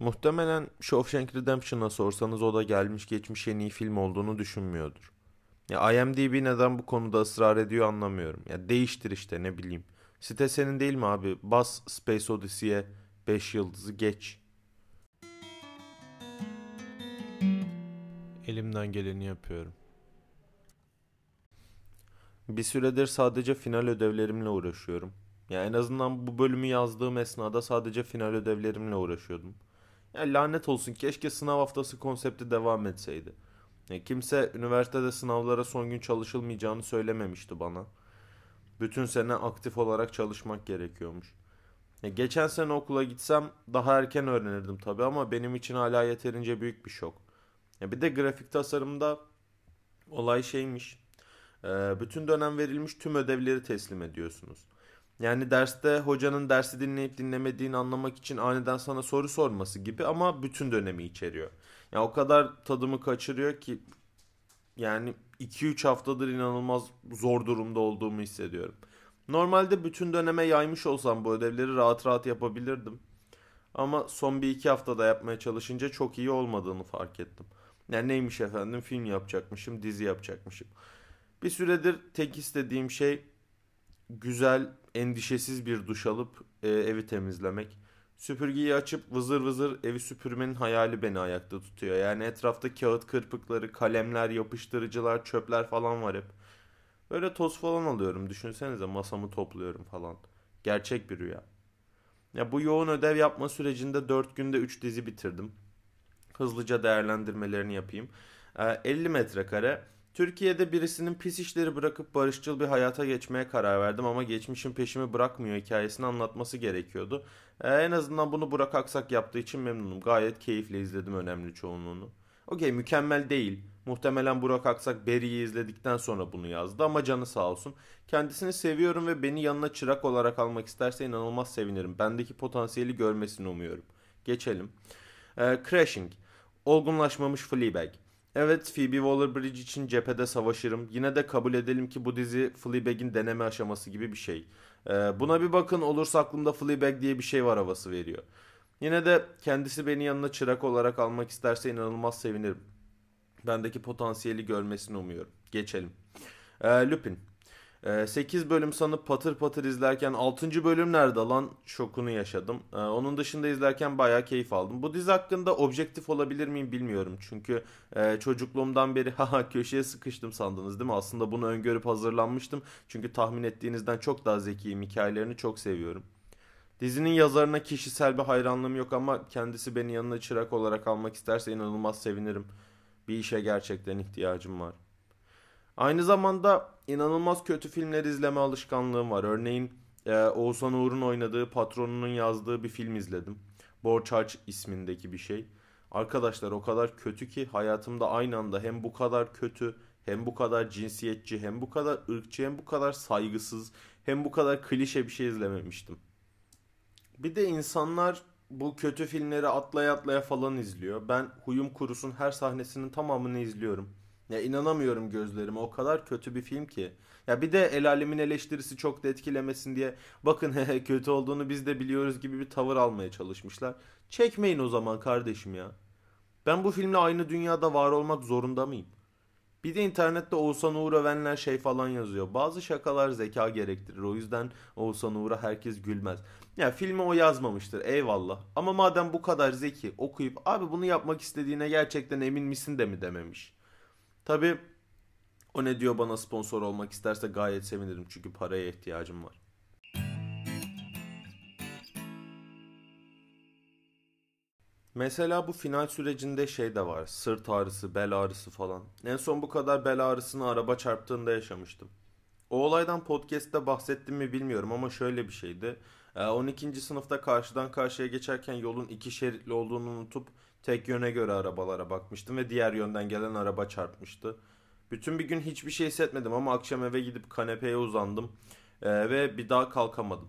Muhtemelen Shawshank Redemption'a sorsanız o da gelmiş geçmiş en iyi film olduğunu düşünmüyordur. Ya IMDb neden bu konuda ısrar ediyor anlamıyorum. Ya değiştir işte ne bileyim. Site senin değil mi abi? Bas Space Odyssey'e 5 yıldızı geç. Elimden geleni yapıyorum. Bir süredir sadece final ödevlerimle uğraşıyorum. Ya en azından bu bölümü yazdığım esnada sadece final ödevlerimle uğraşıyordum. Ya lanet olsun keşke sınav haftası konsepti devam etseydi. Ya kimse üniversitede sınavlara son gün çalışılmayacağını söylememişti bana. Bütün sene aktif olarak çalışmak gerekiyormuş. Ya geçen sene okula gitsem daha erken öğrenirdim tabii ama benim için hala yeterince büyük bir şok. Ya bir de grafik tasarımda olay şeymiş. Ee, bütün dönem verilmiş tüm ödevleri teslim ediyorsunuz. Yani derste hocanın dersi dinleyip dinlemediğini anlamak için aniden sana soru sorması gibi ama bütün dönemi içeriyor. Yani o kadar tadımı kaçırıyor ki yani 2-3 haftadır inanılmaz zor durumda olduğumu hissediyorum. Normalde bütün döneme yaymış olsam bu ödevleri rahat rahat yapabilirdim. Ama son bir iki haftada yapmaya çalışınca çok iyi olmadığını fark ettim. Yani neymiş efendim film yapacakmışım, dizi yapacakmışım. Bir süredir tek istediğim şey güzel, endişesiz bir duş alıp e, evi temizlemek. Süpürgeyi açıp vızır vızır evi süpürmenin hayali beni ayakta tutuyor. Yani etrafta kağıt kırpıkları, kalemler, yapıştırıcılar, çöpler falan var hep. Böyle toz falan alıyorum. Düşünsenize masamı topluyorum falan. Gerçek bir rüya. Ya bu yoğun ödev yapma sürecinde 4 günde 3 dizi bitirdim. Hızlıca değerlendirmelerini yapayım. 50 metrekare Türkiye'de birisinin pis işleri bırakıp barışçıl bir hayata geçmeye karar verdim ama geçmişin peşimi bırakmıyor hikayesini anlatması gerekiyordu. Ee, en azından bunu Burak Aksak yaptığı için memnunum. Gayet keyifle izledim önemli çoğunluğunu. Okey mükemmel değil. Muhtemelen Burak Aksak Beri'yi izledikten sonra bunu yazdı ama canı sağ olsun. Kendisini seviyorum ve beni yanına çırak olarak almak isterse inanılmaz sevinirim. Bendeki potansiyeli görmesini umuyorum. Geçelim. Ee, Crashing. Olgunlaşmamış Fleabag. Evet Phoebe Waller-Bridge için cephede savaşırım. Yine de kabul edelim ki bu dizi Fleabag'in deneme aşaması gibi bir şey. Ee, buna bir bakın olursa aklımda Fleabag diye bir şey var havası veriyor. Yine de kendisi beni yanına çırak olarak almak isterse inanılmaz sevinirim. Bendeki potansiyeli görmesini umuyorum. Geçelim. Ee, Lupin. 8 ee, bölüm sanıp patır patır izlerken 6. bölüm nerede lan şokunu yaşadım. Ee, onun dışında izlerken bayağı keyif aldım. Bu dizi hakkında objektif olabilir miyim bilmiyorum. Çünkü e, çocukluğumdan beri haha köşeye sıkıştım sandınız değil mi? Aslında bunu öngörüp hazırlanmıştım. Çünkü tahmin ettiğinizden çok daha zekiyim. Hikayelerini çok seviyorum. Dizinin yazarına kişisel bir hayranlığım yok ama kendisi beni yanına çırak olarak almak isterse inanılmaz sevinirim. Bir işe gerçekten ihtiyacım var. Aynı zamanda inanılmaz kötü filmler izleme alışkanlığım var. Örneğin e, Oğuzhan Uğur'un oynadığı, patronunun yazdığı bir film izledim. Borç ismindeki bir şey. Arkadaşlar o kadar kötü ki hayatımda aynı anda hem bu kadar kötü, hem bu kadar cinsiyetçi, hem bu kadar ırkçı, hem bu kadar saygısız, hem bu kadar klişe bir şey izlememiştim. Bir de insanlar bu kötü filmleri atlaya atlaya falan izliyor. Ben huyum kurusun her sahnesinin tamamını izliyorum. Ya inanamıyorum gözlerime. O kadar kötü bir film ki. Ya bir de el alemin eleştirisi çok da etkilemesin diye bakın kötü olduğunu biz de biliyoruz gibi bir tavır almaya çalışmışlar. Çekmeyin o zaman kardeşim ya. Ben bu filmle aynı dünyada var olmak zorunda mıyım? Bir de internette Oğuzhan Uğur övenler şey falan yazıyor. Bazı şakalar zeka gerektirir. O yüzden Oğuzhan Uğur'a herkes gülmez. Ya filmi o yazmamıştır eyvallah. Ama madem bu kadar zeki okuyup abi bunu yapmak istediğine gerçekten emin misin de mi dememiş. Tabi o ne diyor bana sponsor olmak isterse gayet sevinirim çünkü paraya ihtiyacım var. Mesela bu final sürecinde şey de var. Sırt ağrısı, bel ağrısı falan. En son bu kadar bel ağrısını araba çarptığında yaşamıştım. O olaydan podcast'te bahsettim mi bilmiyorum ama şöyle bir şeydi. 12. Ee, sınıfta karşıdan karşıya geçerken yolun iki şeritli olduğunu unutup tek yöne göre arabalara bakmıştım ve diğer yönden gelen araba çarpmıştı. Bütün bir gün hiçbir şey hissetmedim ama akşam eve gidip kanepeye uzandım ee, ve bir daha kalkamadım.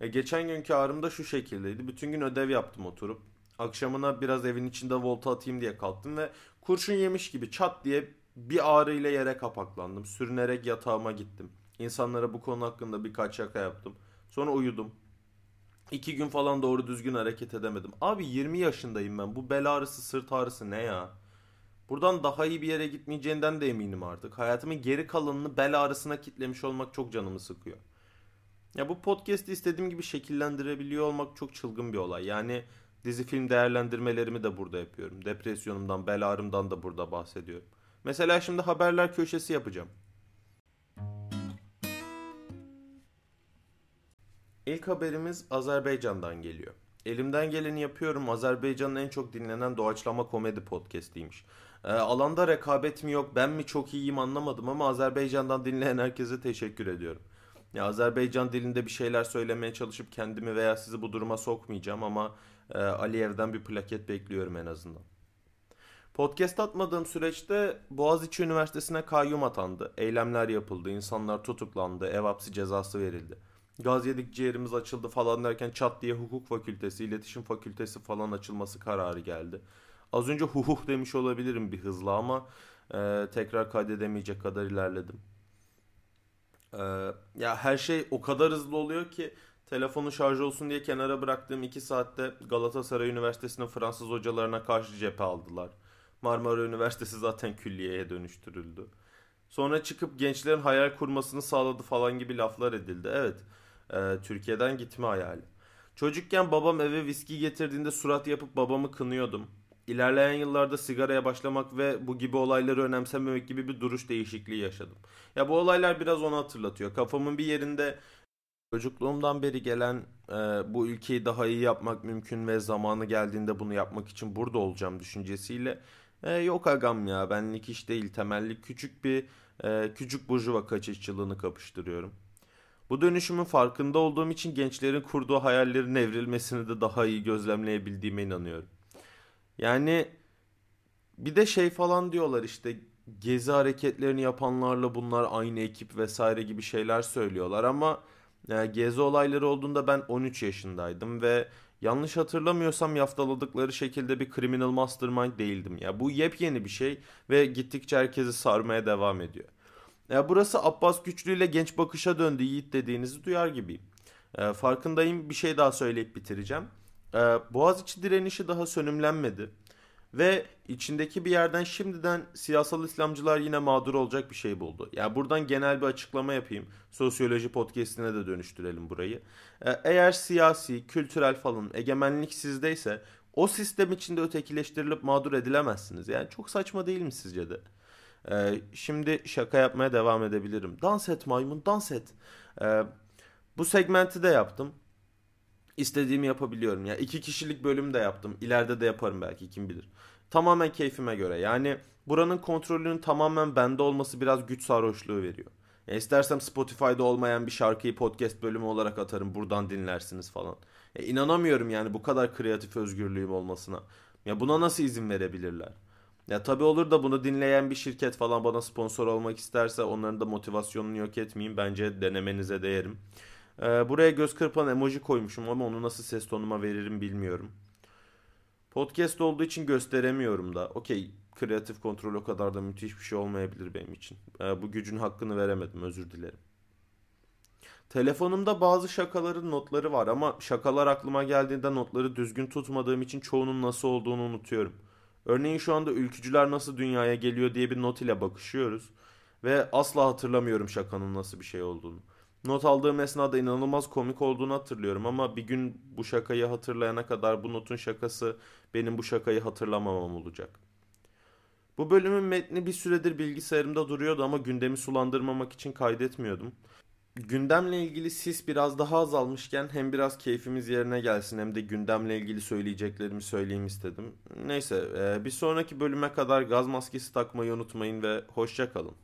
E, geçen günkü ağrım da şu şekildeydi. Bütün gün ödev yaptım oturup. Akşamına biraz evin içinde volta atayım diye kalktım ve kurşun yemiş gibi çat diye bir ağrıyla yere kapaklandım. Sürünerek yatağıma gittim. İnsanlara bu konu hakkında birkaç şaka yaptım. Sonra uyudum. İki gün falan doğru düzgün hareket edemedim. Abi 20 yaşındayım ben. Bu bel ağrısı, sırt ağrısı ne ya? Buradan daha iyi bir yere gitmeyeceğinden de eminim artık. Hayatımın geri kalanını bel ağrısına kitlemiş olmak çok canımı sıkıyor. Ya bu podcast'i istediğim gibi şekillendirebiliyor olmak çok çılgın bir olay. Yani dizi film değerlendirmelerimi de burada yapıyorum. Depresyonumdan, bel ağrımdan da burada bahsediyorum. Mesela şimdi haberler köşesi yapacağım. İlk haberimiz Azerbaycan'dan geliyor. Elimden geleni yapıyorum. Azerbaycan'ın en çok dinlenen doğaçlama komedi podcast'iymiş. E, alanda rekabet mi yok, ben mi çok iyiyim anlamadım ama Azerbaycan'dan dinleyen herkese teşekkür ediyorum. Ya Azerbaycan dilinde bir şeyler söylemeye çalışıp kendimi veya sizi bu duruma sokmayacağım ama e, Aliyev'den bir plaket bekliyorum en azından. Podcast atmadığım süreçte Boğaziçi Üniversitesi'ne kayyum atandı. Eylemler yapıldı, insanlar tutuklandı, ev hapsi cezası verildi. Gaz yedik ciğerimiz açıldı falan derken çat diye hukuk fakültesi, iletişim fakültesi falan açılması kararı geldi. Az önce hukuk demiş olabilirim bir hızla ama e, tekrar kaydedemeyecek kadar ilerledim. E, ya her şey o kadar hızlı oluyor ki telefonu şarj olsun diye kenara bıraktığım 2 saatte Galatasaray Üniversitesi'nin Fransız hocalarına karşı cephe aldılar. Marmara Üniversitesi zaten külliyeye dönüştürüldü. Sonra çıkıp gençlerin hayal kurmasını sağladı falan gibi laflar edildi. Evet, e, Türkiye'den gitme hayali. Çocukken babam eve viski getirdiğinde surat yapıp babamı kınıyordum. İlerleyen yıllarda sigaraya başlamak ve bu gibi olayları önemsememek gibi bir duruş değişikliği yaşadım. Ya bu olaylar biraz onu hatırlatıyor. Kafamın bir yerinde çocukluğumdan beri gelen e, bu ülkeyi daha iyi yapmak mümkün ve zamanı geldiğinde bunu yapmak için burada olacağım düşüncesiyle e, yok agam ya benlik iş değil temelli küçük bir e, küçük burjuva kaçışçılığını kapıştırıyorum. Bu dönüşümün farkında olduğum için gençlerin kurduğu hayallerin evrilmesini de daha iyi gözlemleyebildiğime inanıyorum. Yani bir de şey falan diyorlar işte gezi hareketlerini yapanlarla bunlar aynı ekip vesaire gibi şeyler söylüyorlar ama yani gezi olayları olduğunda ben 13 yaşındaydım ve yanlış hatırlamıyorsam yaftaladıkları şekilde bir criminal mastermind değildim. Ya bu yepyeni bir şey ve gittikçe herkesi sarmaya devam ediyor. Ya burası Abbas Güçlü ile genç bakışa döndü Yiğit dediğinizi duyar gibiyim. E, farkındayım bir şey daha söyleyip bitireceğim. E, Boğaziçi direnişi daha sönümlenmedi. Ve içindeki bir yerden şimdiden siyasal İslamcılar yine mağdur olacak bir şey buldu. Ya yani buradan genel bir açıklama yapayım. Sosyoloji podcastine de dönüştürelim burayı. Ee, eğer siyasi, kültürel falan egemenlik sizdeyse o sistem içinde ötekileştirilip mağdur edilemezsiniz. Yani çok saçma değil mi sizce de? Ee, şimdi şaka yapmaya devam edebilirim. Dans et maymun dans et. Ee, bu segmenti de yaptım. İstediğimi yapabiliyorum. Ya yani iki kişilik bölüm de yaptım. İleride de yaparım belki kim bilir. Tamamen keyfime göre. Yani buranın kontrolünün tamamen bende olması biraz güç sarhoşluğu veriyor. Ya istersem Spotify'da olmayan bir şarkıyı podcast bölümü olarak atarım. Buradan dinlersiniz falan. Ya inanamıyorum yani bu kadar kreatif özgürlüğüm olmasına. Ya buna nasıl izin verebilirler? Ya tabii olur da bunu dinleyen bir şirket falan bana sponsor olmak isterse onların da motivasyonunu yok etmeyeyim. Bence denemenize değerim. Ee, buraya göz kırpan emoji koymuşum ama onu nasıl ses tonuma veririm bilmiyorum. Podcast olduğu için gösteremiyorum da. Okey kreatif kontrol o kadar da müthiş bir şey olmayabilir benim için. Ee, bu gücün hakkını veremedim özür dilerim. Telefonumda bazı şakaların notları var ama şakalar aklıma geldiğinde notları düzgün tutmadığım için çoğunun nasıl olduğunu unutuyorum. Örneğin şu anda ülkücüler nasıl dünyaya geliyor diye bir not ile bakışıyoruz ve asla hatırlamıyorum şakanın nasıl bir şey olduğunu. Not aldığım esnada inanılmaz komik olduğunu hatırlıyorum ama bir gün bu şakayı hatırlayana kadar bu notun şakası benim bu şakayı hatırlamamam olacak. Bu bölümün metni bir süredir bilgisayarımda duruyordu ama gündemi sulandırmamak için kaydetmiyordum. Gündemle ilgili sis biraz daha azalmışken hem biraz keyfimiz yerine gelsin hem de gündemle ilgili söyleyeceklerimi söyleyeyim istedim. Neyse bir sonraki bölüme kadar gaz maskesi takmayı unutmayın ve hoşça kalın.